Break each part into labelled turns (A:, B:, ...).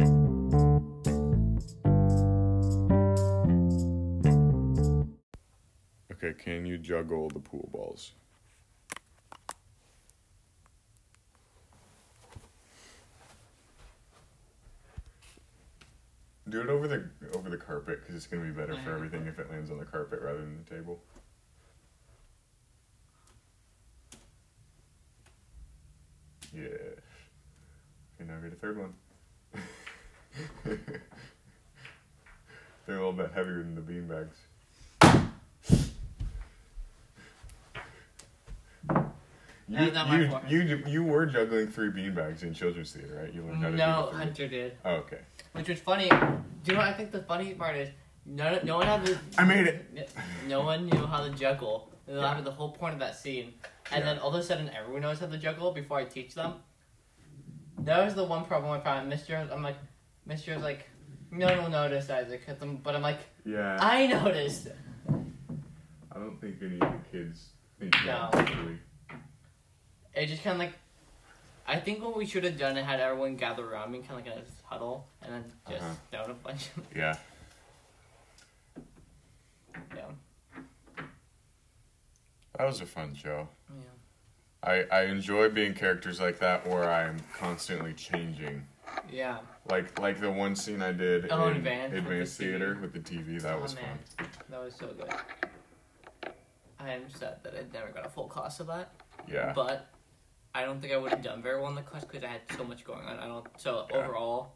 A: Okay, can you juggle the pool balls? Do it over the over the carpet because it's gonna be better for everything if it lands on the carpet rather than the table. Yeah. Okay, now get a third one. They're a little bit heavier than the bean bags. You, you, you, you were juggling three beanbags in children's theater, right? You learned how to do
B: No. Hunter did.
A: Oh, okay.
B: Which was funny. Do you know what I think the funny part is? No, no one had the.
A: I made it.
B: No one knew how to juggle. And
A: Yeah.
B: that was the whole point of that scene. And
A: Yeah.
B: then all of a sudden, everyone knows how to juggle before I teach them. That was the one problem I found. Mr. I'm like, Mr. was like, no one will notice, Isaac. But I'm like,
A: Yeah.
B: I noticed.
A: I don't think any of the kids think
B: No.
A: that.
B: It just kind of like, I think what we should have done is had everyone gather around me, kind of like in a huddle, and then just
A: Uh-huh.
B: down a bunch.
A: Yeah.
B: yeah.
A: That was a fun show.
B: Yeah.
A: I, I enjoy being characters like that where I'm constantly changing.
B: Yeah.
A: Like like the one scene I did
B: Oh,
A: in
B: Advanced with TV.
A: Theater with the TV. That
B: Oh,
A: was
B: man.
A: fun.
B: That was so good. I am sad that I never got a full class of that.
A: Yeah.
B: But I don't think I would have done very well in the class because I had so much going on. I don't. So
A: Yeah.
B: overall,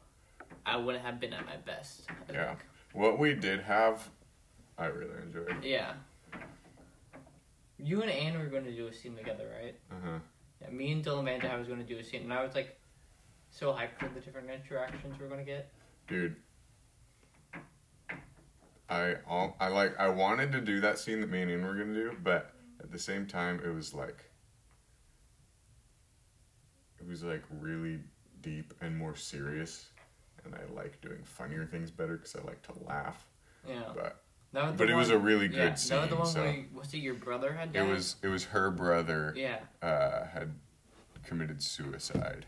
B: I wouldn't have been at my best. I
A: Yeah.
B: think.
A: What we did have, I really enjoyed.
B: Yeah. You and Anne were going to do a scene together, right?
A: Uh huh.
B: Yeah. Me and Dylan Vanda was going to do a scene, and I was like, so hyped for the different interactions we're going to get.
A: Dude. I all I like I wanted to do that scene that me and Ian were gonna do, but at the same time it was like it was like really deep and more serious, and I like doing funnier things better because I like to laugh.
B: Yeah.
A: But but it was a really good
B: yeah,
A: scene.
B: That was the one
A: so
B: where you- was it your brother had died?
A: it was it was her brother
B: Yeah.
A: uh, had committed suicide.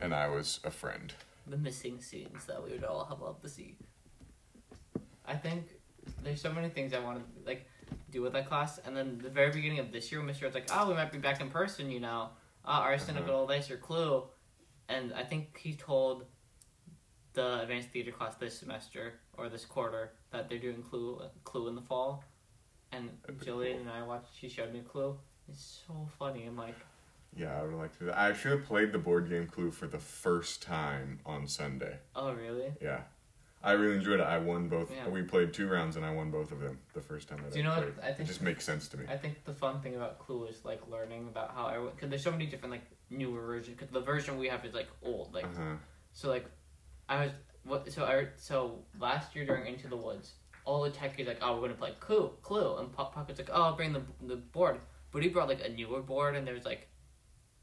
A: And I was a friend.
B: the missing scenes that we would all have loved to see. I think there's so many things I want to like do with that class, and then the very beginning of this year, Mr. was like, "Oh, we might be back in person," you know, uh, Arson,
A: Uh-huh.
B: uh Dice or Clue, and I think he told the advanced theater class this semester or this quarter that they're doing Clue Clue in the fall, and Jillian
A: cool.
B: and I watched. She showed me Clue. It's so funny. I'm like,
A: Yeah, I would like to. I actually played the board game Clue for the first time on Sunday.
B: oh really?
A: Yeah, I really enjoyed it. I won both.
B: Yeah.
A: We played two rounds and I won both of them the first time that
B: Do you
A: I
B: know
A: played.
B: what I think?
A: It just makes sense to me.
B: I think the fun thing about Clue is like learning about how everyone because there's so many different like newer versions. Because the version we have is like old, like
A: Uh huh.
B: so like I was what so I so last year during Into the Woods, all the techies like oh we're gonna play Clue Clue and Pop Pocket's like oh I'll bring the the board, but he brought like a newer board and there's like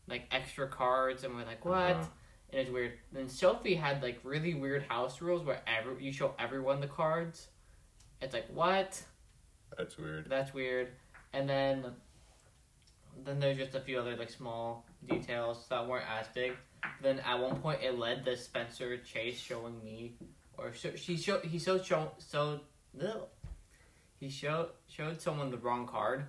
B: like extra cards and we're like what.
A: Uh-huh.
B: And it's weird. Then Sophie had like really weird house rules where every you show everyone the cards. It's like what?
A: That's weird.
B: That's weird. And then then there's just a few other like small details that weren't as big. Then at one point it led to Spencer Chase showing me or so, she showed he showed show so no. He showed showed someone the wrong card.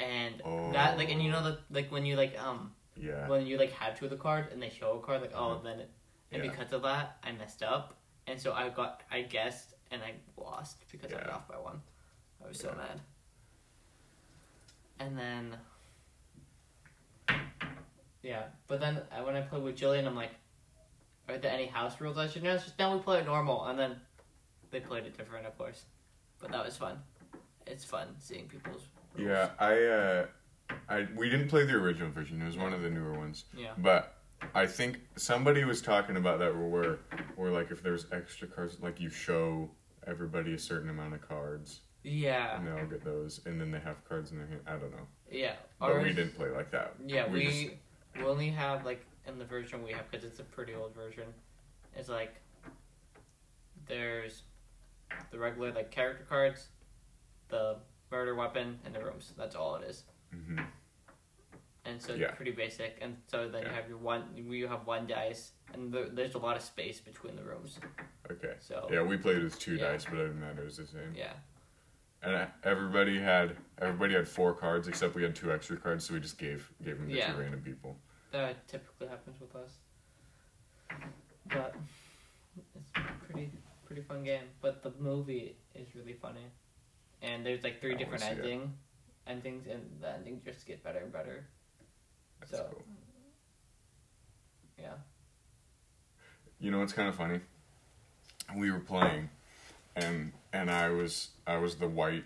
B: And that like and you know the like when you like um
A: Yeah.
B: when you like have two of the cards and they show a card like oh
A: Uh-huh.
B: then it, and
A: Yeah.
B: because of that I messed up and so I got I guessed and I lost because I got off by one. I was so mad. And then yeah, but then I, when I played with Jillian, I'm like, are there any house rules I should know? It's just now we play it normal, and then they played it different, of course. But that was fun. It's fun seeing people's. Rules.
A: Yeah, I uh, I we didn't play the original version. It was one of the newer ones.
B: Yeah.
A: But I think somebody was talking about that where where like if there's extra cards, like you show everybody a certain amount of cards,
B: Yeah.
A: and they'll get those, and then they have cards in their hand. I don't know,
B: Yeah.
A: but
B: Ours-
A: we didn't play like that.
B: Yeah,
A: We
B: we
A: just-
B: we only have like in the version we have because it's a pretty old version. It's like there's the regular like character cards, the murder weapon, and the rooms. That's all it is.
A: Mhm.
B: and so it's
A: Yeah.
B: pretty basic. And so then you have your one, you have one dice, and there, there's a lot of space between the rooms.
A: Okay.
B: So
A: Yeah, we played with two
B: Yeah.
A: dice, but other than that, it was the same.
B: yeah,
A: And everybody had everybody had four cards, except we had two extra cards, so we just gave gave them to
B: Yeah.
A: two random people.
B: that typically happens with us. But it's pretty pretty fun game. But the movie is really funny, and there's like three
A: I
B: different
A: see it.
B: endings, and the endings just get better and better.
A: That's
B: So-
A: cool.
B: Yeah.
A: You know it's kind of funny? We were playing, and and I was I was the white,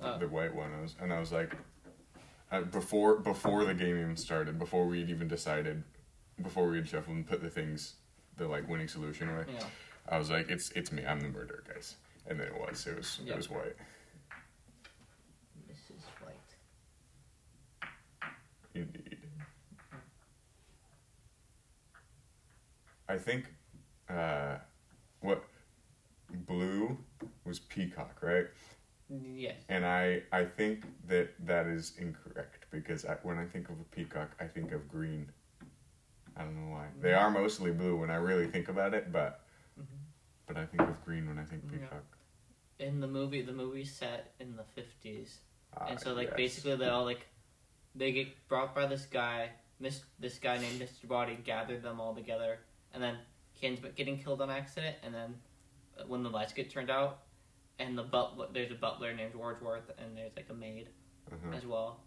B: Oh.
A: the white one. I was and I was like, uh, before before the game even started, before we had even decided, before we had shuffled and put the things, the like winning solution away.
B: Yeah.
A: I was like, it's it's me. I'm the murderer, guys. And then it was. It was
B: Yeah.
A: it was white.
B: Mrs. White.
A: Indeed. I think uh, what blue was peacock, right?
B: Yes.
A: And I I think that that is incorrect because I, when I think of a peacock, I think of green. I don't know why. They are mostly blue when I really think about it, but
B: Mhm.
A: but I think of green when I think
B: Yeah.
A: peacock.
B: In the movie, the movie set in the fifties,
A: Ah,
B: and so like
A: yes.
B: basically they all like they get brought by this guy. This this guy named Mr. Boddy gathered them all together, and then he ends up getting killed on accident. And then uh, when the lights get turned out, and the butler there's a butler named Wordsworth, and there's like a maid
A: Uh-huh.
B: as well,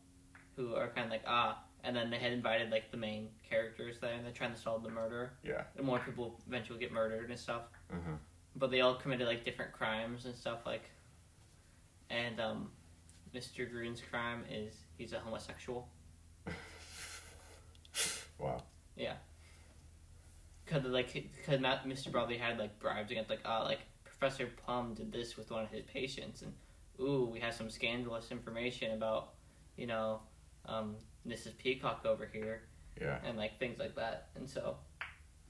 B: who are kind of like ah. And then they had invited like the main characters there, and they're trying to solve the murder.
A: Yeah.
B: And more people eventually get murdered and stuff.
A: Uh-huh.
B: but they all committed like different crimes and stuff like and um mr green's crime is he's a homosexual
A: Wow.
B: Because like because mr Bradley had like bribes against like uh like professor plum did this with one of his patients and ooh we have some scandalous information about you know um mrs peacock over here
A: Yeah.
B: and like things like that and so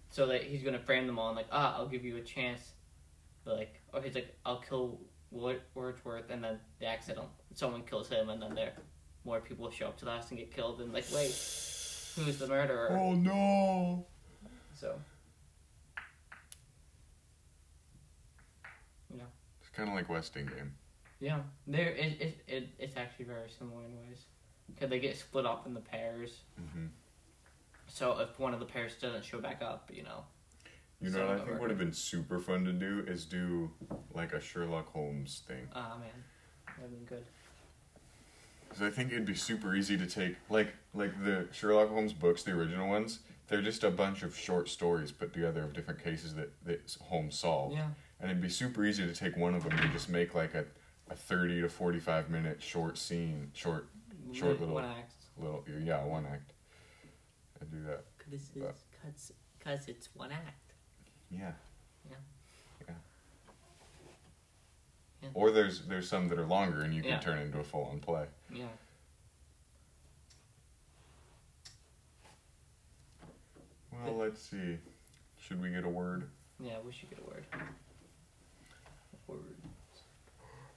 B: so that he's gonna frame them all and like ah i'll give you a chance but like or he's like i'll kill Wor- wordsworth and then the accident someone kills him and then there more people show up to the house and get killed and like wait who's the murderer
A: Oh no.
B: so
A: It's kind of like Westing game.
B: yeah there it, it, it it's actually very similar in ways because they get split up in the pairs
A: hmm
B: so if one of the pairs doesn't show back up you know
A: You know what I think would have been super fun to do is do like a Sherlock Holmes thing.
B: ah man that'd been good
A: Because I think it'd be super easy to take like like the Sherlock Holmes books, the original ones. They're just a bunch of short stories put together of different cases that, that Holmes solved.
B: yeah
A: And it'd be super easy to take one of them and just make like a, a 30 to 45 minute short scene, short, Short little-
B: one act
A: little, yeah, one act. I'd do that.
B: This is
A: But-
B: cause, cause it's one act.
A: Yeah.
B: Yeah.
A: Yeah.
B: Yeah.
A: Or there's there's some that are longer and you can
B: Yeah.
A: turn into a full on play.
B: Yeah.
A: Well, let's see. Should we get a word?
B: Yeah, we should get a. Word.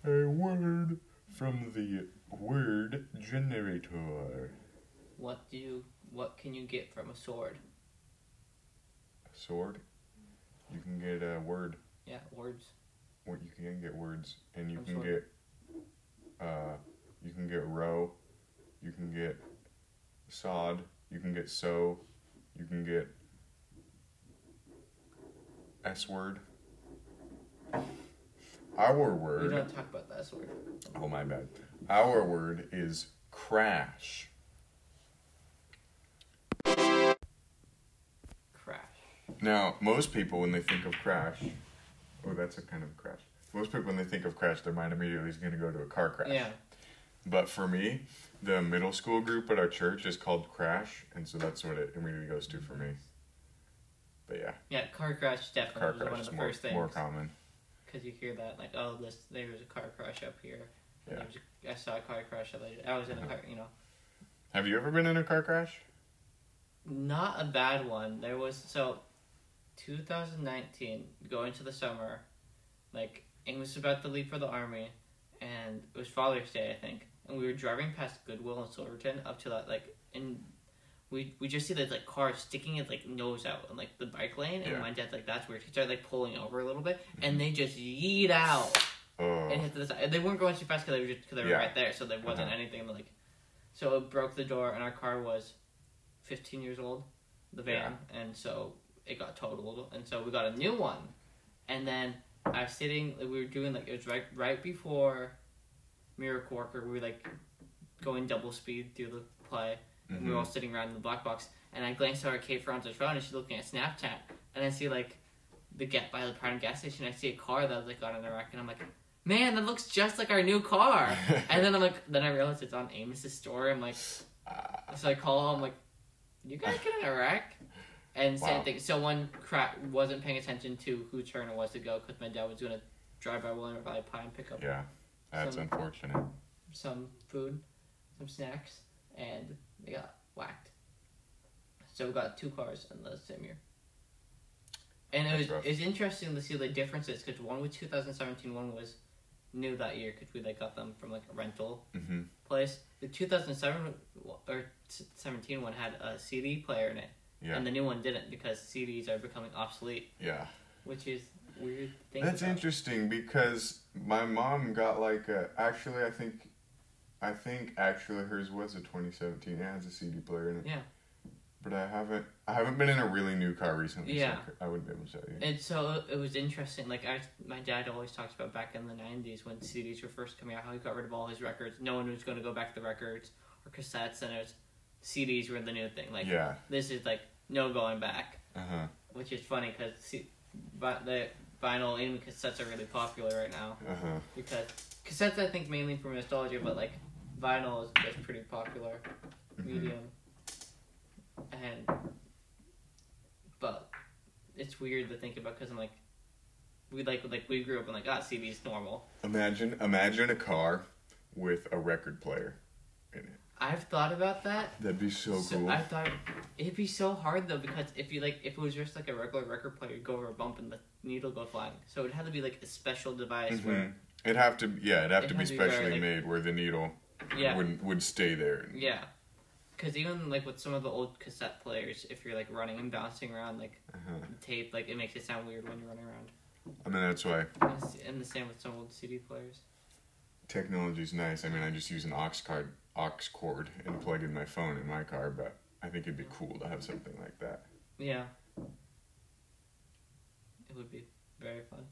A: A word from the word generator.
B: What do you? What can you get from a sword?
A: A sword. You can get a word.
B: Yeah, words.
A: What you can get words, and you
B: From
A: can
B: sword.
A: get. Uh, you can get row. You can get sod. You can get so. You can get S word. Our
B: We
A: word.
B: don't talk about that sword.
A: Oh my bad. Our word is crash.
B: Crash.
A: Now, most people when they think of crash, oh, that's a kind of crash. Most people when they think of crash, their mind immediately is going to go to a car crash.
B: Yeah.
A: But for me, the middle school group at our church is called Crash, and so that's what it immediately goes to for me. But yeah,
B: Yeah, car crash definitely
A: car crash
B: one of the
A: more,
B: first things.
A: more common.
B: Because you hear that, like, oh, this there was a car crash up here. And
A: Yeah.
B: there was a- I saw a car crash. I was in a car, you know.
A: Have you ever been in a car crash?
B: Not a bad one. There was so 2019 going to the summer, like English was about to leave for the army, and it was Father's Day I think, and we were driving past Goodwill in Silverton up to that like in we we just see this like car sticking its like nose out in like the bike lane, and
A: Yeah.
B: my dad's like, "That's weird." He started like pulling over a little bit, and they just yeet out
A: Oh,
B: and hit the side. They weren't going too fast because they were just because they were
A: Yeah.
B: right there, so there wasn't
A: Uh-huh.
B: anything like. So it broke the door, and our car was fifteen years old, the van, and so it got totaled, and so we got a new one, and then I was sitting. We were doing like it was right right before Miracle Worker. We were like going double speed through the play. And We were all sitting around in the black box, and I glanced over at Kate Ferrante's phone, and she's looking at Snapchat, and I see like the get by the Prime gas station. I see a car that was like on a wreck, and I'm like, man, that looks just like our new car. and then I'm like, then I realized it's on Amos's store. I'm like,
A: Ah,
B: so I call. I'm like, you guys get in a wreck? And same
A: Wow.
B: thing. Someone cra- wasn't paying attention to whose turn it was to go because my dad was gonna drive by Willamette Valley Pie and pick up
A: yeah, that's
B: Some-
A: unfortunate.
B: some food, some snacks, and they got whacked. So we got two cars in the same year. And it was it's interesting to see the differences because one was 2017, one was new that year because we like got them from like a rental
A: hmm
B: place. The 2007 or 17 one had a CD player in it,
A: Yeah,
B: and the new one didn't because CDs are becoming obsolete,
A: yeah.
B: which is weird. to think
A: That's
B: about.
A: interesting because my mom got like a. Actually, I think, I think actually hers was a 2017. It has a CD player in it.
B: Yeah.
A: But I haven't. I haven't been in a really new car recently.
B: Yeah.
A: So I wouldn't be able to tell you.
B: And so it was interesting. Like I, my dad always talks about back in the '90s when CDs were first coming out, how he got rid of all his records. No one was going to go back to records or cassettes, and it was CDs were the new thing. Like
A: yeah.
B: this is like no going back,
A: Uh huh.
B: which is funny because see, but the vinyl and cassettes are really popular right now
A: Uh huh.
B: because cassettes I think mainly for nostalgia, but like vinyl is just pretty popular
A: Mm-hmm.
B: medium. And but it's weird to think about because I'm like we like like we grew up in like ah CD's normal.
A: Imagine, imagine a car with a record player.
B: I've thought about that.
A: That'd be so, cool.
B: I thought it'd be so hard though because if you like if it was just like a regular record player, you'd go over a bump and the needle go flying. So it had to be like a special device
A: Mhm.
B: where
A: It'd have to, yeah, it'd have
B: It
A: to be
B: had to be very,
A: specially
B: like-
A: made where the needle
B: yeah
A: would would stay there.
B: yeah. Because even like with some of the old cassette players, if you're like running and bouncing around like
A: Uh-huh.
B: tape, like it makes it sound weird when you're running around.
A: I mean, that's why
B: And And the same with some old CD players.
A: technology's nice. I mean, I just use an aux card, aux cord, and plug in my phone in my car. But I think it'd be cool to have something like that.
B: Yeah. It would be very fun.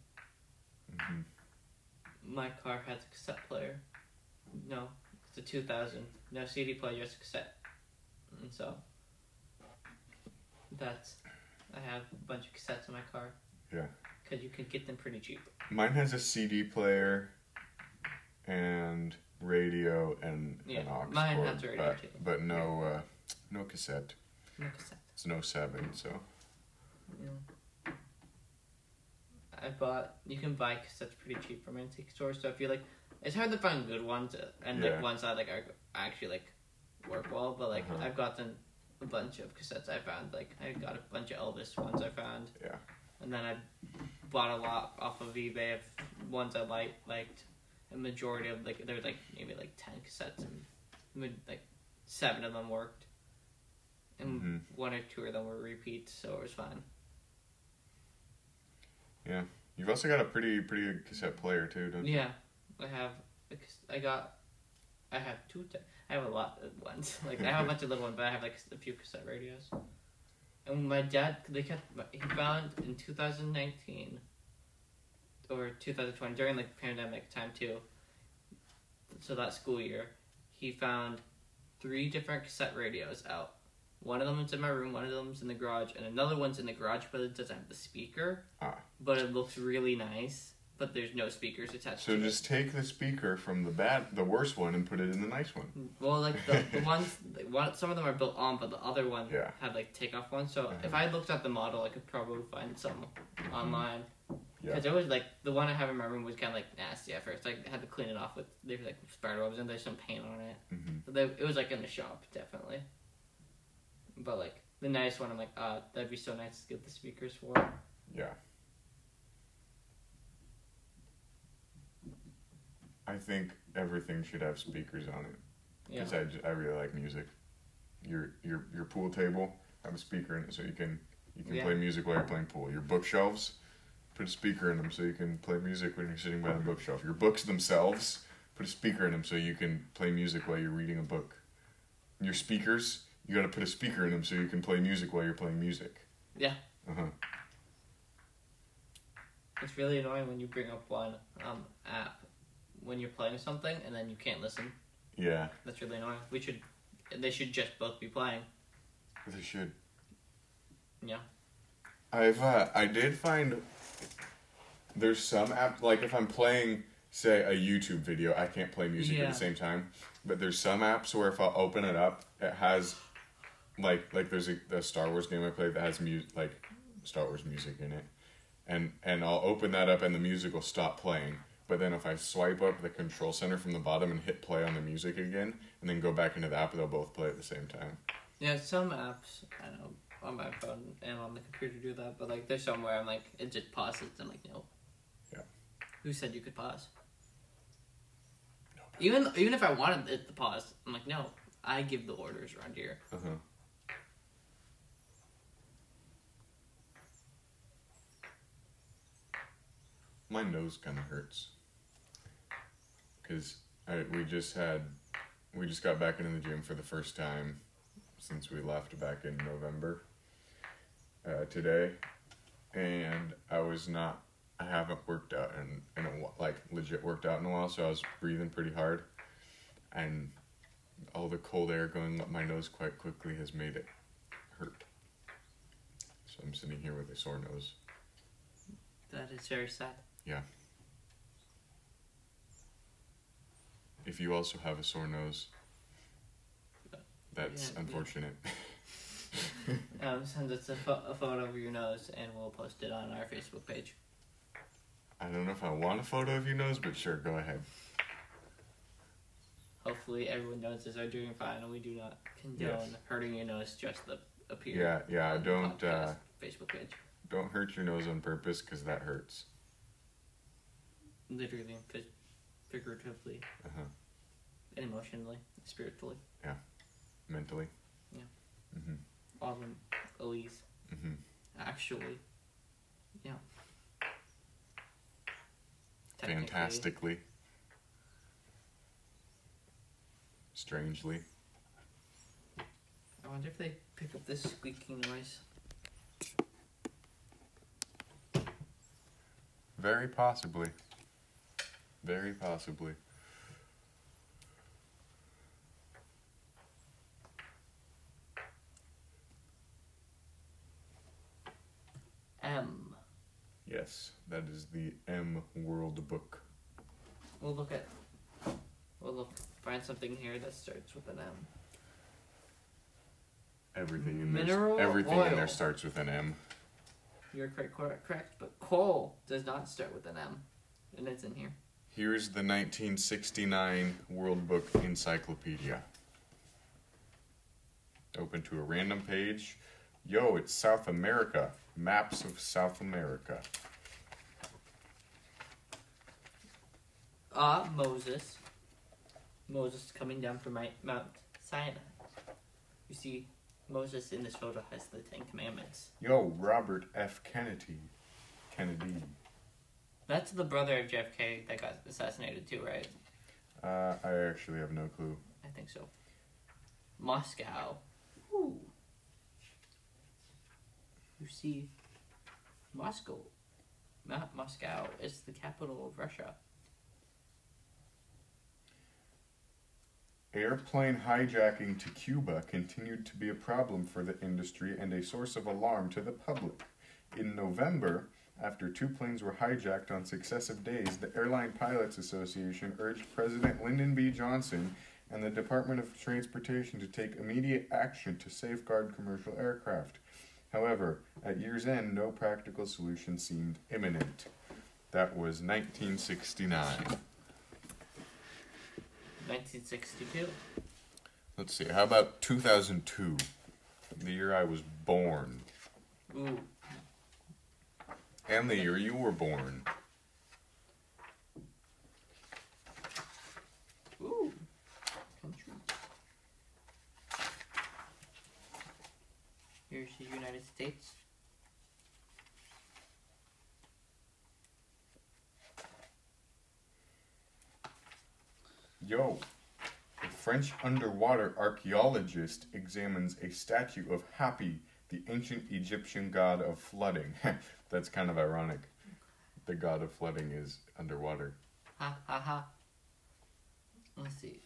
A: hmm
B: My car has a cassette player. No, it's a 2000. No CD player, just a cassette. And so, that's. I have a bunch of cassettes in my car.
A: Yeah.
B: Because you can get them pretty cheap.
A: Mine has a CD player and radio and
B: Yeah,
A: an aux
B: mine
A: cord,
B: has radio
A: but,
B: too.
A: but no uh, no cassette.
B: No cassette.
A: It's no seven, so
B: Yeah. I bought. You can buy cassettes pretty cheap from antique stores. So if you like, it's hard to find good ones uh, and
A: Yeah.
B: like ones that like are actually like work well. But like
A: Uh-huh.
B: I've gotten a bunch of cassettes I found. Like I got a bunch of Elvis ones I found.
A: Yeah.
B: And then I bought a lot off of eBay of ones I like liked. A majority of like there was like maybe like ten cassettes and like seven of them worked. And
A: Mhm.
B: one or two of them were repeats, so it was fine.
A: Yeah, you've also got a pretty pretty good cassette player too, don't you?
B: Yeah, I have. I got. I have two. Te- I have a lot of ones. Like I have a bunch of little ones, but I have like a few cassette radios. And my dad, they kept. He found in 2019 or 2020 during like pandemic time too. So that school year, he found three different cassette radios out. One of them is in my room, one of them's in the garage, and another one's in the garage, but it doesn't have the speaker.
A: Ah.
B: But it looks really nice, but there's no speakers attached
A: So just take the speaker from the bad, the worst one, and put it in the nice one.
B: Well, like the, the ones, one, some of them are built on, but the other one
A: Yeah.
B: had like takeoff ones. So
A: Uh-huh.
B: if I looked at the model, I could probably find some online.
A: Yeah.
B: Because it was like the one I have in my room was kind of like nasty at first. Like I had to clean it off with there's like spider webs and there's some paint on it.
A: hmm
B: But they, it was like in the shop definitely. But like the nice one, I'm like, ah, that'd be so nice to get the speakers for.
A: Yeah. I think everything should have speakers on it
B: Yeah.
A: because I really like music. your your your pool table have a speaker in it so you can you can
B: Yeah.
A: play music while you're playing pool. Your bookshelves put a speaker in them so you can play music when you're sitting by the bookshelf. Your books themselves put a speaker in them so you can play music while you're reading a book. Your speakers you got to put a speaker in them so you can play music while you're playing music.
B: Yeah.
A: Uh huh.
B: It's really annoying when you bring up one um, app when you're playing something and then you can't listen.
A: Yeah,
B: That's really annoying. We should, they should just both be playing.
A: they should.
B: Yeah.
A: I've uh, I did find there's some app like if I'm playing say a YouTube video, I can't play music at the same time. But there's some apps where if I open it up, it has like like there's a, a Star Wars game I played that has mu- like Star Wars music in it, and and I'll open that up and the music will stop playing. But then if I swipe up the control center from the bottom and hit play on the music again, and then go back into the app, they'll both play at the same time.
B: Yeah, some apps, I know, on my phone and on the computer do that, but like there's somewhere I'm like, it just pauses. I'm like, no.
A: Yeah.
B: Who said you could pause? Even even if I wanted it to pause, I'm like, no. I give the orders around here.
A: Uh huh. My nose kind of hurts. Cause I, we just had, we just got back into the gym for the first time since we left back in November. Uh, today, and I was not. I haven't worked out in in a like legit worked out in a while, so I was breathing pretty hard, and all the cold air going up my nose quite quickly has made it hurt. So I'm sitting here with a sore nose.
B: That is very sad. Yeah.
A: If you also have a sore nose, that's
B: Yeah, yeah. Um, send us a, pho- a photo of your nose and we'll post it on our Facebook page.
A: I don't know if I want a photo of your nose, but sure, go ahead.
B: Hopefully, everyone notices are doing fine and we do not condone
A: Yes.
B: hurting your nose just to appear.
A: Yeah, yeah. Don't uh,
B: Facebook page.
A: don't hurt your nose on purpose, cause that hurts.
B: Literally fi- figuratively
A: Uh huh.
B: and emotionally, spiritually.
A: Yeah, mentally.
B: Yeah.
A: Mhm.
B: Them, Elise.
A: Mhm.
B: Actually, yeah.
A: Fantastically. Strangely.
B: I wonder if they pick up this squeaking noise.
A: Very possibly. Very possibly.
B: M.
A: Yes, that is the M World Book.
B: We'll look at. We'll look find something here that starts with an M.
A: Everything in
B: Mineral
A: there, everything in there starts with an M.
B: You're correct, correct, correct, but coal does not start with an M, and it's in here.
A: Here's the 1969 World Book Encyclopedia. Open to a random page. Yo, it's South America. Maps of South America.
B: Ah, Moses. Moses coming down from Mount Sinai. You see, Moses in this photo has the Ten Commandments.
A: Yo, Robert F. Kennedy. Kennedy.
B: That's the brother of JFK that got assassinated too, right?
A: Uh, I actually have no clue.
B: I think so. Moscow. Ooh. You see, Moscow. Not Moscow. It's the capital of Russia.
A: Airplane hijacking to Cuba continued to be a problem for the industry and a source of alarm to the public. In November, after two planes were hijacked on successive days, the Airline Pilots Association urged President Lyndon B. Johnson and the Department of Transportation to take immediate action to safeguard commercial aircraft. However, at year's end, no practical solution seemed imminent. That was 1969.
B: 1962.
A: Let's see. How about 2002? The year I was born.
B: Ooh.
A: And the year you were born.
B: Ooh. Country. Here's the United States.
A: Yo, a French underwater archaeologist examines a statue of Hapi, the ancient Egyptian god of flooding. That's kind of ironic. The god of flooding is underwater.
B: Ha ha ha. Let's see.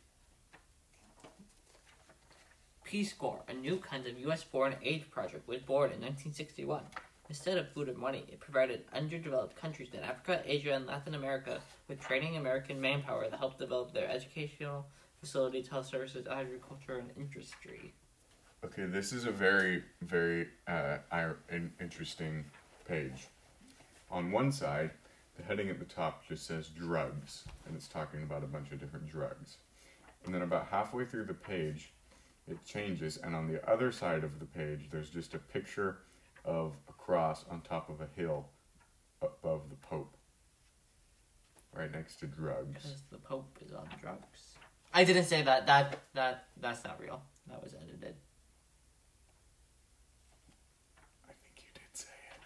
B: Peace Corps, a new kind of U.S. foreign aid project, was born in 1961. Instead of food and money, it provided underdeveloped countries in Africa, Asia, and Latin America with training American manpower that helped develop their educational facilities, health services, agriculture, and industry.
A: Okay, this is a very, very uh, interesting page. On one side, the heading at the top just says drugs, and it's talking about a bunch of different drugs. And then about halfway through the page, it changes, and on the other side of the page, there's just a picture of a cross on top of a hill above the Pope, right next to drugs.
B: Because the Pope is on drugs. I didn't say that. That that that's not real. That was edited.
A: I think you did say it.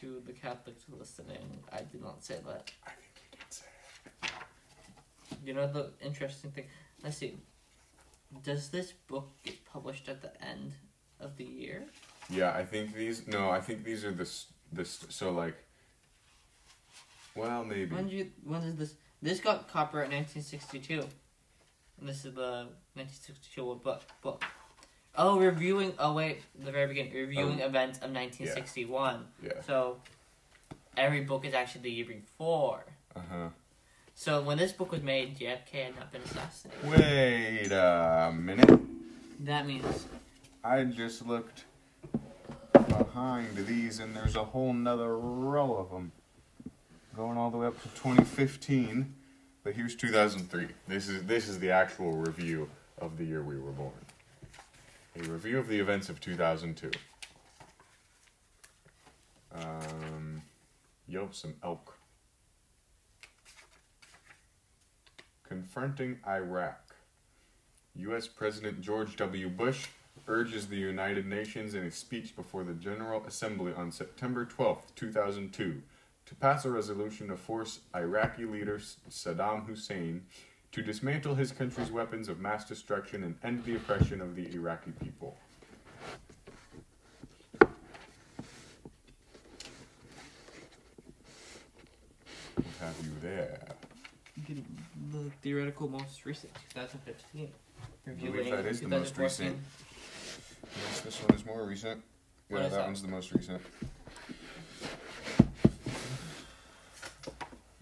B: To the Catholics listening, I did not say that.
A: I think you did say it.
B: You know the interesting thing. Let's see. Does this book get published at the end of the year?
A: Yeah, I think these. No, I think these are the this. so like. Well, maybe.
B: When do you, when is this? This got copyright in 1962. And this is the 1962 book. book. Oh, reviewing. Oh wait, the very beginning. Reviewing events of 1961.
A: Yeah.
B: So every book is actually the year before.
A: Uh huh.
B: So when this book was made, JFK had not been assassinated.
A: Wait a minute.
B: That means
A: I just looked behind these, and there's a whole nother row of them, going all the way up to 2015. But here's 2003. This is this is the actual review of the year we were born. A review of the events of 2002. Um, yo, some elk. Confronting Iraq. U.S. President George W. Bush urges the United Nations in a speech before the General Assembly on September 12, 2002, to pass a resolution to force Iraqi leader Saddam Hussein to dismantle his country's weapons of mass destruction and end the oppression of the Iraqi people. What have you there?
B: the theoretical most recent 2015.
A: I believe that is the most
B: 2014.
A: recent. Yes, this one is more recent.
B: What
A: Yeah,
B: is
A: that
B: that?
A: one's the most recent.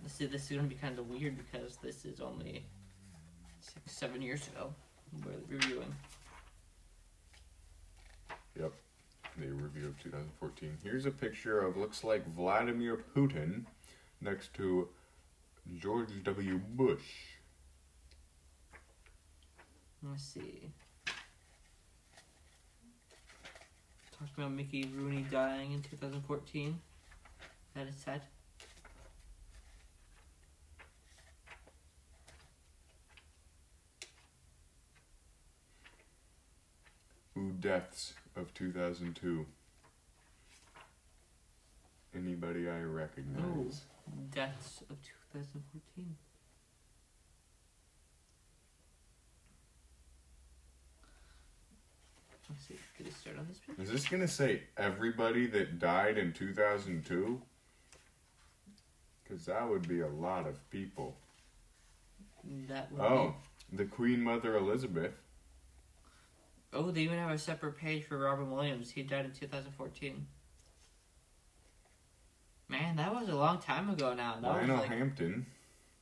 B: This is, this is gonna be kind of weird because this is only six, seven years ago. We're reviewing.
A: Yep. The review of 2014. Here's a picture of looks like Vladimir Putin next to George W. Bush.
B: Let's see. Talked about Mickey Rooney dying in 2014. That is sad.
A: Ooh, deaths of 2002. Anybody I recognize?
B: Oh, deaths of 2014. Let's see. Did it start on this page?
A: Is this gonna say everybody that died in 2002? Because that would be a lot of people.
B: That would
A: Oh, the Queen Mother Elizabeth.
B: be. Oh, they even have a separate page for Robin Williams. He died in 2014. Man, that was a long time ago now. That was
A: Lionel
B: like
A: Hampton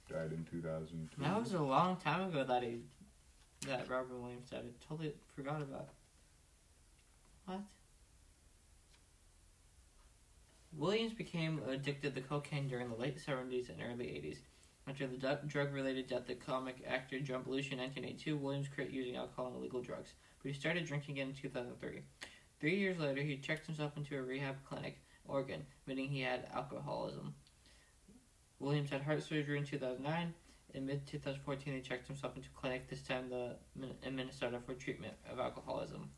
A: died in 2002.
B: That was a long time ago that he, that Robin Williams died. I totally forgot about. What? Williams became addicted to cocaine during the late 70s and early 80s. After the du- drug-related death of comic actor John Belushi in 1982, Williams quit using alcohol and illegal drugs, but he started drinking again in 2003. Three years later, he checked himself into a rehab clinic, Oregon, admitting he had alcoholism. Williams had heart surgery in 2009. In mid 2014, he checked himself into a clinic, this time the in Minnesota, for treatment of alcoholism.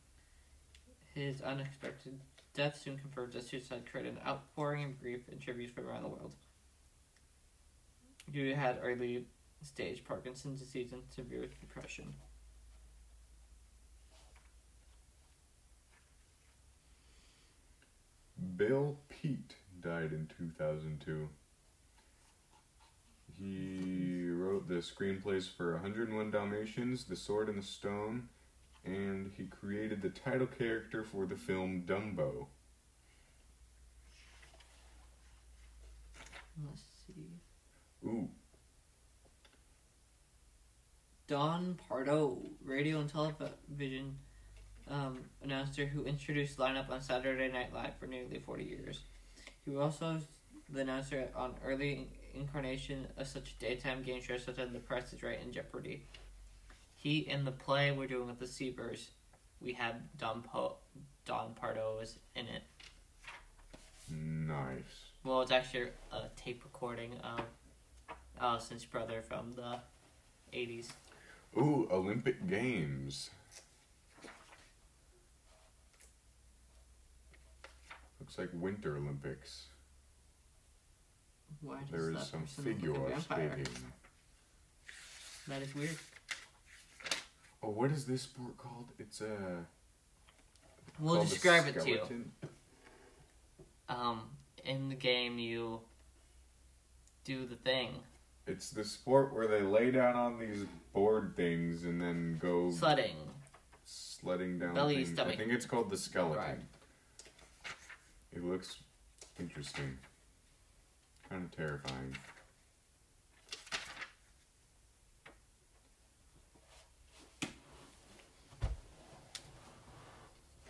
B: His unexpected death soon confirmed that suicide created an outpouring of grief and tributes from around the world. He had early stage Parkinson's disease and severe depression.
A: Bill Peet died in 2002. He wrote the screenplays for 101 Dalmatians, The Sword and the Stone, and he created the title character for the film Dumbo.
B: Let's see.
A: Ooh,
B: Don Pardo, radio and television um, announcer who introduced lineup on Saturday Night Live for nearly 40 years. He was also the announcer on early incarnation of such daytime game shows such as The Price is Right and Jeopardy. He in the play we're doing with the Seabers, we had Don, po- Don Pardo was in it.
A: nice.
B: Well, it's actually a tape recording of uh, Allison's brother from the 80s.
A: Ooh, Olympic Games. Looks like Winter Olympics.
B: Why does
A: There is
B: that
A: some figure
B: like
A: skating.
B: That is weird.
A: Oh, what is this sport called? It's a.
B: We'll
A: called a
B: describe it to you. Um, in the game, you do the thing,
A: It's the sport where they lay down on these board things and then go
B: sledding.
A: sledding down.
B: Belly
A: things. I think it's called the skeleton.
B: Right.
A: It looks interesting. Kind of terrifying.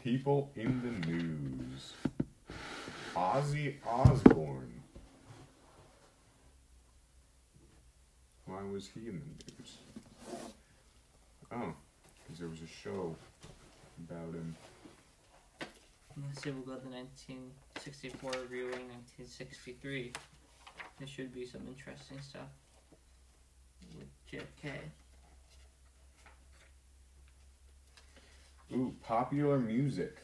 A: People in the news. Ozzy Osbourne. Why was he in the news? Oh, because there was a show about him.
B: Let's see, we'll go to 1964 reviewing 1963. There should be some interesting stuff with JFK.
A: Ooh, popular music.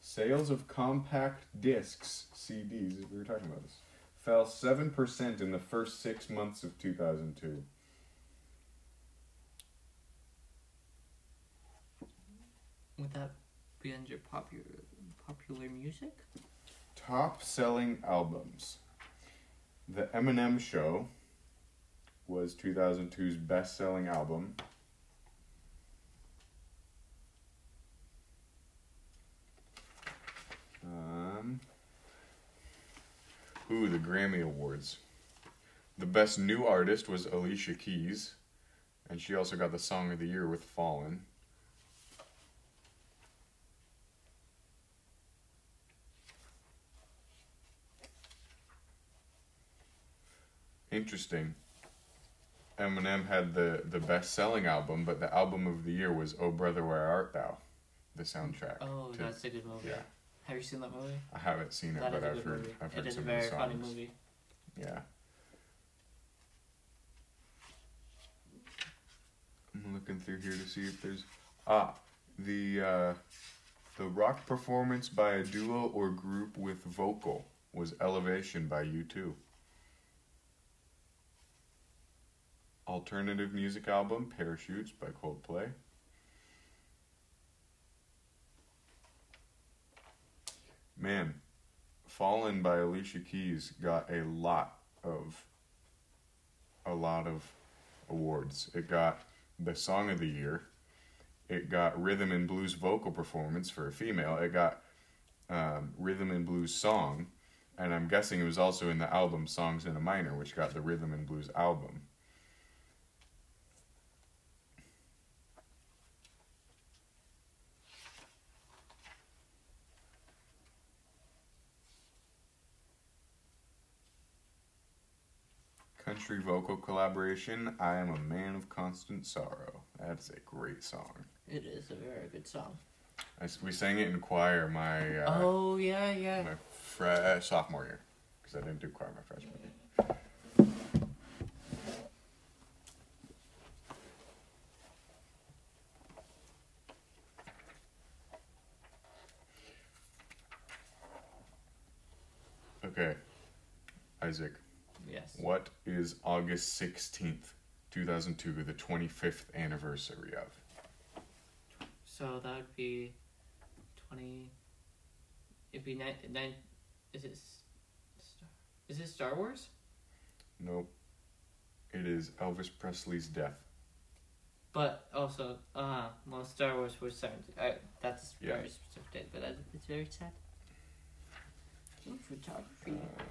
A: Sales of compact discs, CDs, we were talking about this, fell 7% in the first six months of 2002.
B: Would that be under popular popular music?
A: Top selling albums. The Eminem Show was 2002's best selling album. Ooh, the Grammy Awards. The best new artist was Alicia Keys, and she also got the Song of the Year with Fallin'. Interesting. Eminem had the, the best selling album, but the album of the year was Oh Brother Where Art Thou, the soundtrack.
B: Oh,
A: to-
B: that's a good movie.
A: yeah.
B: Have you seen that movie?
A: I haven't seen it,
B: That is
A: but I've heard
B: movie.
A: I've heard
B: it is a
A: some
B: very
A: of the
B: funny movie.
A: Yeah. I'm looking through here to see if there's ah the uh, the rock performance by a duo or group with vocal was Elevation by U2. Alternative music album Parachutes by Coldplay. Man, Fallin' by Alicia Keys got a lot of a lot of awards. It got the song of the year. It got rhythm and blues vocal performance for a female. It got um, rhythm and blues song, and I'm guessing it was also in the album Songs in a Minor, which got the rhythm and blues album. Country vocal collaboration. I am a man of constant sorrow. That's a great song.
B: It is a very good song.
A: I we sang it in choir my uh,
B: oh yeah, yeah.
A: my fre- sophomore year because I didn't do choir my freshman year. Okay, Isaac. What is August sixteenth? 2002, the 25th anniversary of.
B: So that would be twenty. It'd be nine. nine is it? is it Star Wars?
A: Nope. It is Elvis Presley's death.
B: But also, uh, well, Star Wars was seventy. Uh, that's a
A: Yeah.
B: very specific date, but that, it's very sad. Photography.
A: Uh,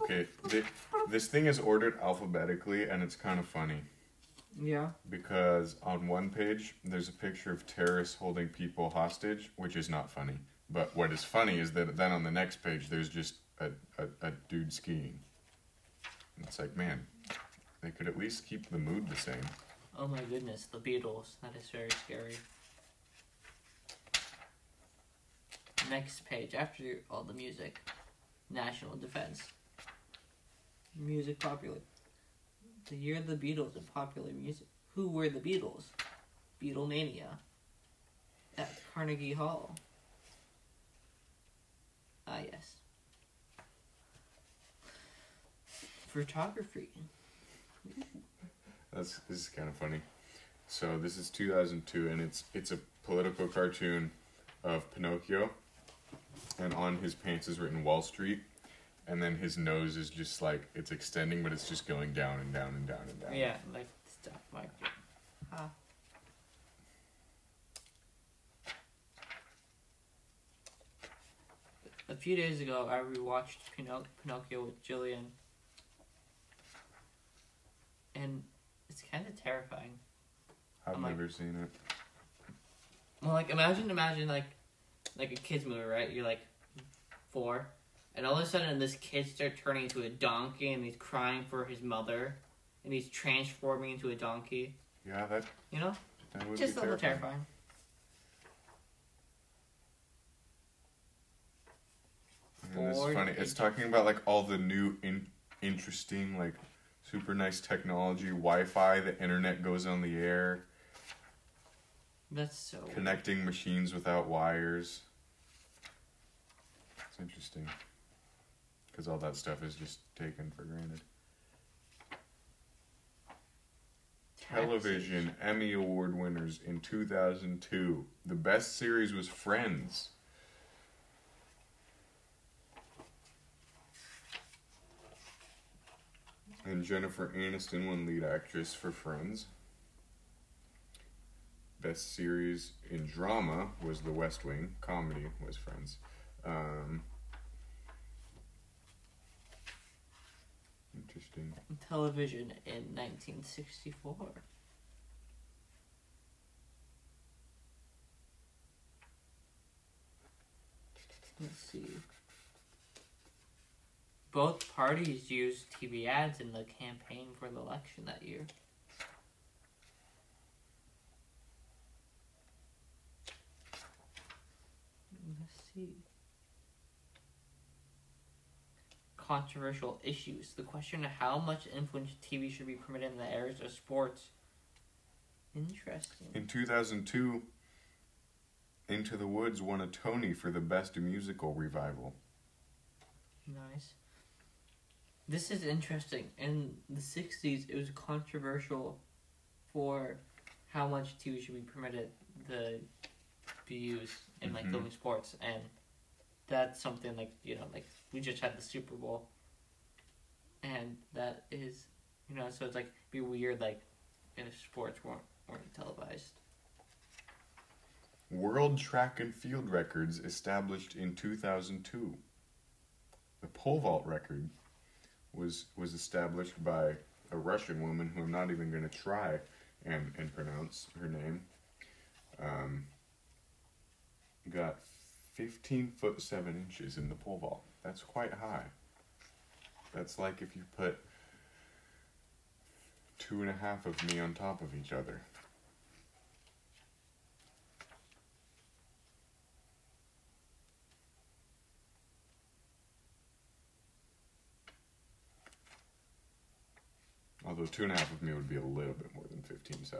A: Okay, thi- this thing is ordered alphabetically, and it's kind of funny
B: yeah.
A: because on one page there's a picture of terrorists holding people hostage, which is not funny. But what is funny is that then on the next page there's just a, a, a dude skiing. And it's like, man, they could at least keep the mood the same.
B: Oh my goodness, the Beatles. That is very scary. Next page, after all the music, national defense. Music popular. The year of the Beatles and popular music. Who were the Beatles? Beatlemania. At Carnegie Hall. Ah, yes. Photography.
A: That's this is kind of funny. So this is 2002, and it's it's a political cartoon of Pinocchio, and on his pants is written Wall Street, and then his nose is just like it's extending, but it's just going down and down and down and down.
B: Yeah, like stuff like ah. A few days ago, I rewatched Pinoc- Pinocchio with Jillian, and it's kind of terrifying.
A: I've
B: I'm like-
A: never seen it.
B: Well, like imagine, imagine like, like a kids movie, right? You're like four, and all of a sudden this kid starts turning into a donkey, and he's crying for his mother, and he's transforming into a donkey.
A: Yeah, that
B: You know,
A: that would
B: just
A: be
B: a little
A: terrifying.
B: terrifying.
A: And this funny. It's talking about like all the new in- interesting like super nice technology, Wi-Fi, the internet goes on the air,
B: That's so.
A: connecting machines without wires. It's interesting. Cuz all that stuff is just taken for granted. Television Emmy Award winners in 2002. The best series was Friends. And Jennifer Aniston won lead actress for Friends. Best series in drama was The West Wing. Comedy was Friends. Um,
B: television in 1964. Let's see. Both parties used TV ads in the campaign for the election that year. Let's see. Controversial issues. The question of how much influence TV should be permitted in the areas of sports. Interesting.
A: In 2002, Into the Woods won a Tony for the best musical revival.
B: Nice. This is interesting. In the 60s, it was controversial for how much TV should be permitted to be used in like
A: Mhm.
B: filming sports, and that's something like you know, like we just had the Super Bowl, and that is, you know, so it's like be weird like if sports weren't weren't televised.
A: World track and field records established in 2002. The pole vault record was was established by a Russian woman who I'm not even going to try and, and pronounce her name. Um, got 15 foot 7 inches in the pole vault. That's quite high. That's like if you put two and a half of me on top of each other. Although two and a half of me would be a little bit more than 15.7.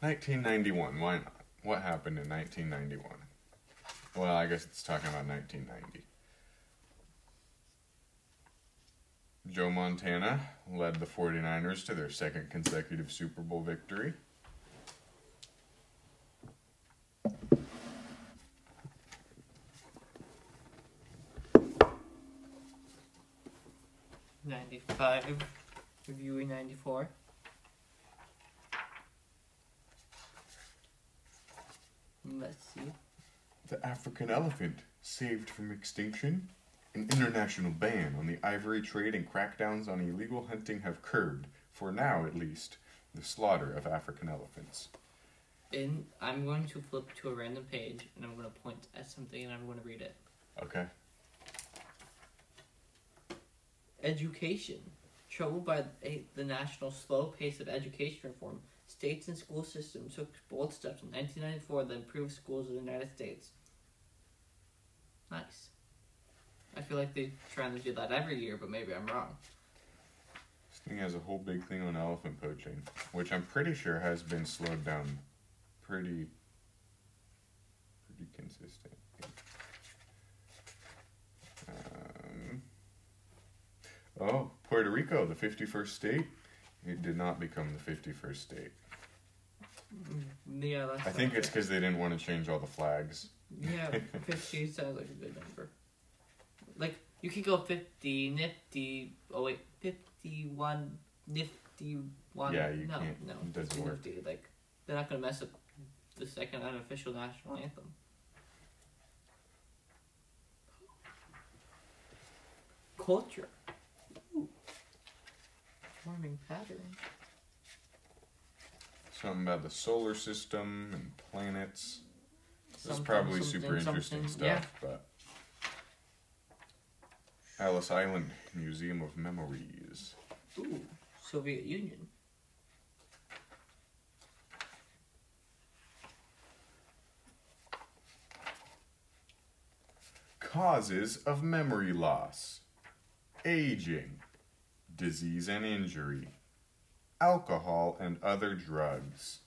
A: 1991. Why not? What happened in 1991? Well, I guess it's talking about 1990. Joe Montana led the 49ers to their second consecutive Super Bowl victory.
B: Ninety-five, reviewing ninety-four.
A: The African elephant saved from extinction. An international ban on the ivory trade and crackdowns on illegal hunting have curbed, for now at least, the slaughter of African elephants.
B: And I'm going to flip to a random page and I'm going to point at something and I'm going to read it.
A: Okay.
B: Education. Troubled by the national slow pace of education reform, states and school systems took bold steps in 1994 that improved schools in the United States. Nice. I feel like they're trying to do that every year, but maybe I'm wrong.
A: This thing has a whole big thing on elephant poaching, which I'm pretty sure has been slowed down pretty pretty consistent. Um, oh, Puerto Rico, the 51st state. It did not become the 51st state.
B: Yeah, that's
A: I think it's because they didn't want to change all the flags.
B: Yeah, 50 sounds like a good number. Like, you could go 50, nifty, oh wait, 51, nifty, one.
A: Yeah, you
B: no,
A: can't-
B: No,
A: it doesn't
B: 50,
A: work.
B: nifty. Like, they're not going to mess up the second unofficial national anthem. Culture. Ooh. Forming pattern.
A: Something about the solar system and planets. This is
B: Something,
A: probably super interesting
B: something. Yeah.
A: stuff, but Ellis Island Museum of Memories.
B: Ooh, Soviet Union.
A: Causes of memory loss. Aging. Disease and injury. Alcohol and other drugs.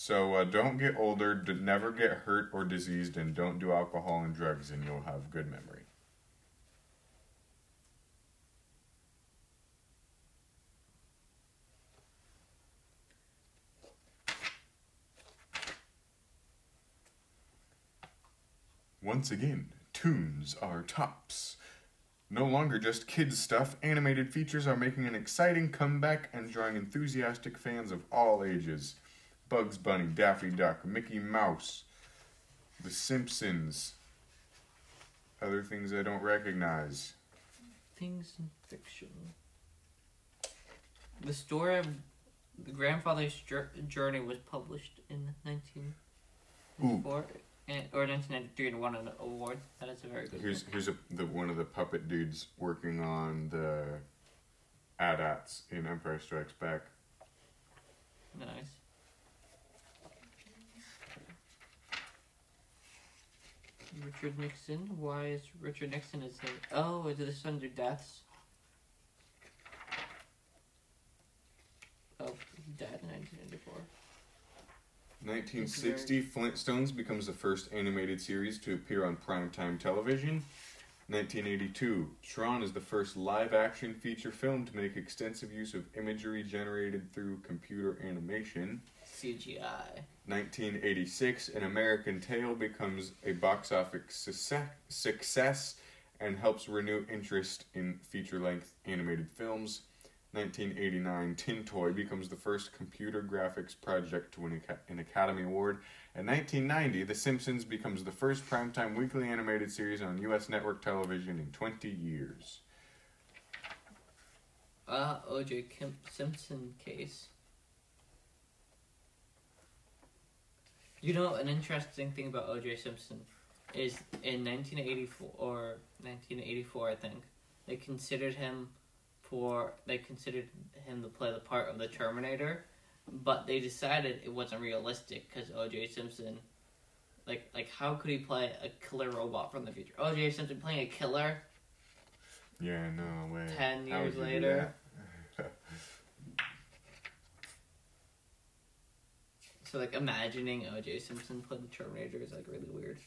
A: So uh, don't get older, d- never get hurt or diseased, and don't do alcohol and drugs, and you'll have good memory. Once again, tunes are tops. No longer just kids' stuff, animated features are making an exciting comeback and drawing enthusiastic fans of all ages. Bugs Bunny, Daffy Duck, Mickey Mouse, The Simpsons, other things I don't recognize.
B: Things in fiction. The story of the grandfather's journey was published in 1994 and, or 1993 and won an award. That is a very good.
A: Here's
B: book.
A: here's a, the one of the puppet dudes working on the AT-ATs in Empire Strikes Back.
B: nice. Richard Nixon. Why is Richard Nixon is it? Oh, is this under deaths? Oh, of dead in 1994.
A: 1960, Flintstones becomes the first animated series to appear on primetime television. 1982, Tron is the first live action feature film to make extensive use of imagery generated through computer animation.
B: CGI.
A: 1986, An American Tail becomes a box office success- and helps renew interest in feature length animated films. 1989, Tin Toy becomes the first computer graphics project to win an Academy Award. In 1990, The Simpsons becomes the first primetime weekly animated series on U.S. network television in 20 years.
B: Uh, O.J. Simpson case. You know, an interesting thing about O.J. Simpson is in 1984 or 1984, I think they considered him for they considered him to play the part of the Terminator, but they decided it wasn't realistic because O.J. Simpson, like like how could he play a killer robot from the future? O.J. Simpson playing a killer.
A: Yeah, no way.
B: Ten years later. So like imagining O.J. Simpson play the Terminator is like really weird.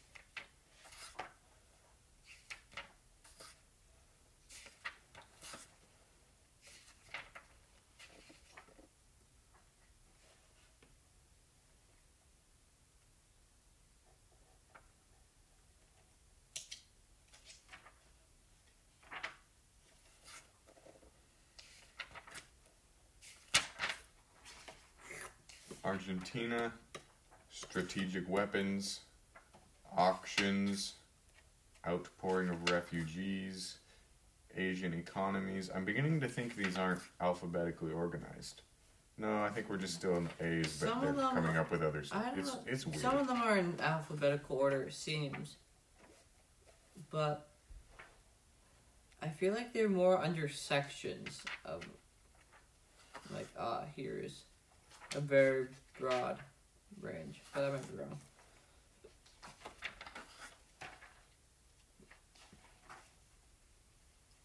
A: Strategic weapons, auctions, outpouring of refugees, Asian economies. I'm beginning to think these aren't alphabetically organized. No, I think we're just still in A's, but
B: Some
A: they're coming up with others.
B: I don't
A: It's
B: know.
A: it's weird.
B: Some of them are in alphabetical order, it seems. But I feel like they're more under sections of like ah, here's a very broad range. But I might be wrong.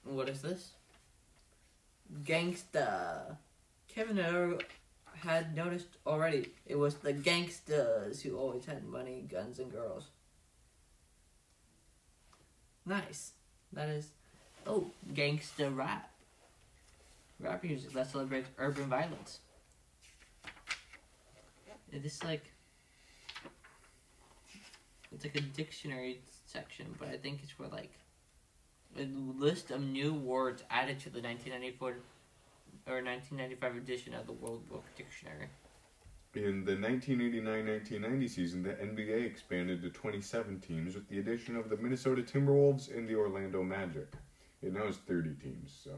B: What is this? Gangsta. Kevin had noticed already it was the gangsters who always had money, guns, and girls. Nice. That is. Oh, gangsta rap. Rap music that celebrates urban violence. Is this like. It's like a dictionary section, but I think it's for like. A list of new words added to the 1994 or 1995 edition of the World Book Dictionary.
A: In the 1989-1990 season, the NBA expanded to 27 teams with the addition of the Minnesota Timberwolves and the Orlando Magic. It now has 30 teams, so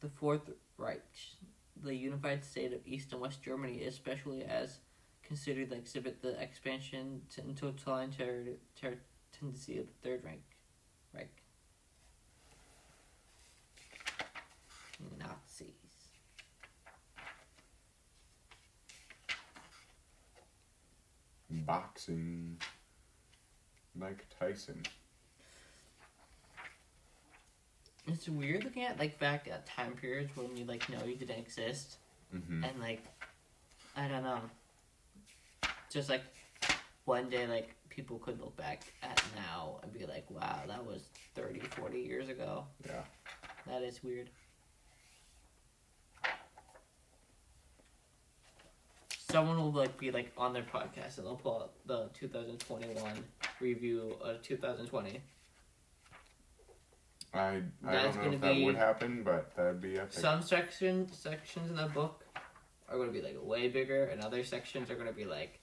B: The Fourth Reich, the unified state of East and West Germany, especially as considered to exhibit the expansion to- and totalitarian ter- tendency of the Third Reich. Reich. Nazis.
A: boxing. Mike Tyson.
B: It's weird looking at like back at time periods when you like know you didn't exist
A: hmm
B: and like I don't know. Just like one day like people could look back at now and be like, wow, that was 30, 40 years ago.
A: Yeah.
B: That is weird. Someone will like be like on their podcast and they'll pull up the 2021 review of 2020.
A: I I
B: That's
A: don't know if that
B: be-
A: would happen, but that'd be epic.
B: Some section sections in the book are going to be like way bigger, and other sections are going to be like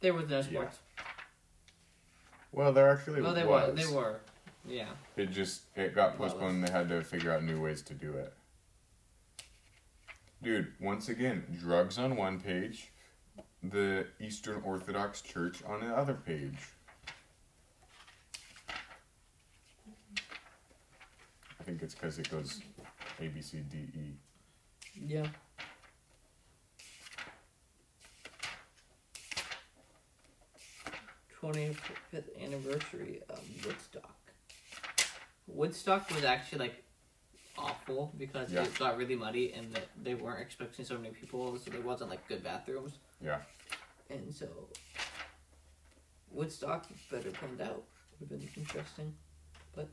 B: there was no sports.
A: well, there actually
B: Well, they
A: was.
B: were. They were. Yeah.
A: It just it got
B: Well,
A: postponed. They had to figure out new ways to do it. Dude, once again, drugs on one page, the Eastern Orthodox Church on the other page. I think it's because it goes A B C D E.
B: Yeah. Twenty fifth anniversary of Woodstock. Woodstock was actually like awful because
A: Yeah.
B: it got really muddy and that they weren't expecting so many people, so there wasn't like good bathrooms.
A: Yeah.
B: And so Woodstock better planned out. Would have been interesting. But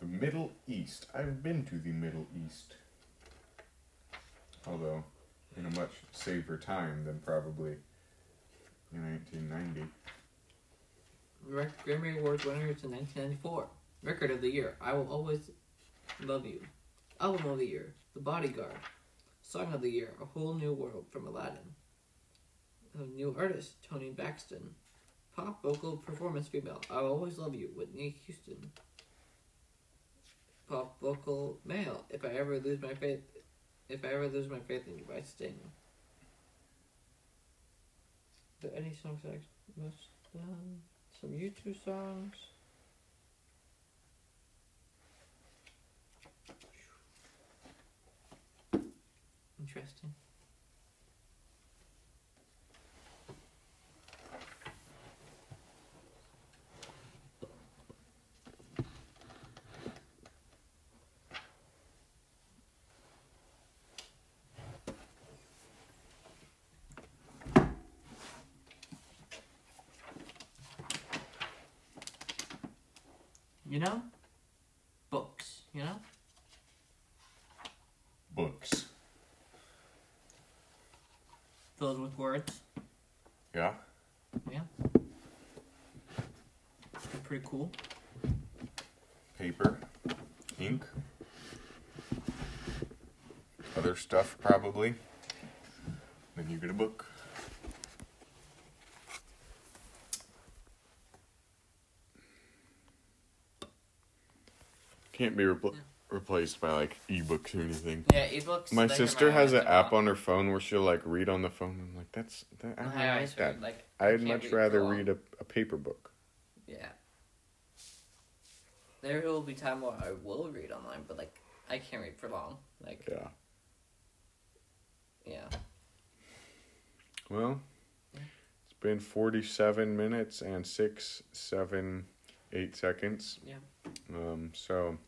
A: The Middle East. I've been to the Middle East. Although, in a much safer time than probably in 1990.
B: Rec- Grammy Awards winners in 1994. Record of the year, I Will Always Love You. Album of the year, The Bodyguard. Song of the year, A Whole New World from Aladdin. A new artist, Toni Braxton. Pop vocal performance female, I Will Always Love You, Whitney Houston. Pop vocal male, If I Ever Lose My Faith, If I Ever Lose My Faith in You by Sting. Are there any songs I must um, some YouTube songs. Interesting. You know? Books, you know?
A: Books.
B: Filled with words.
A: Yeah?
B: They're pretty cool.
A: Paper. Ink. Other stuff, probably. Then you get a book. Can't be repl- replaced by like ebooks or anything.
B: Yeah, ebooks.
A: My sister has an app on her phone where she'll like read on the phone. I'm like, that's that, I don't
B: I
A: like that.
B: read, like,
A: I'd much
B: read
A: rather read a, a paper book.
B: Yeah. There will be time where I will read online, but like I can't read for long. Like
A: Yeah.
B: yeah.
A: Well, it's been 47 minutes and six, seven, eight seconds.
B: Yeah.
A: Um, so,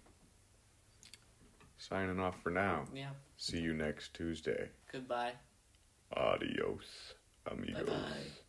A: signing off for now.
B: Yeah.
A: See you next Tuesday.
B: Goodbye.
A: Adios, amigos.
B: Bye bye.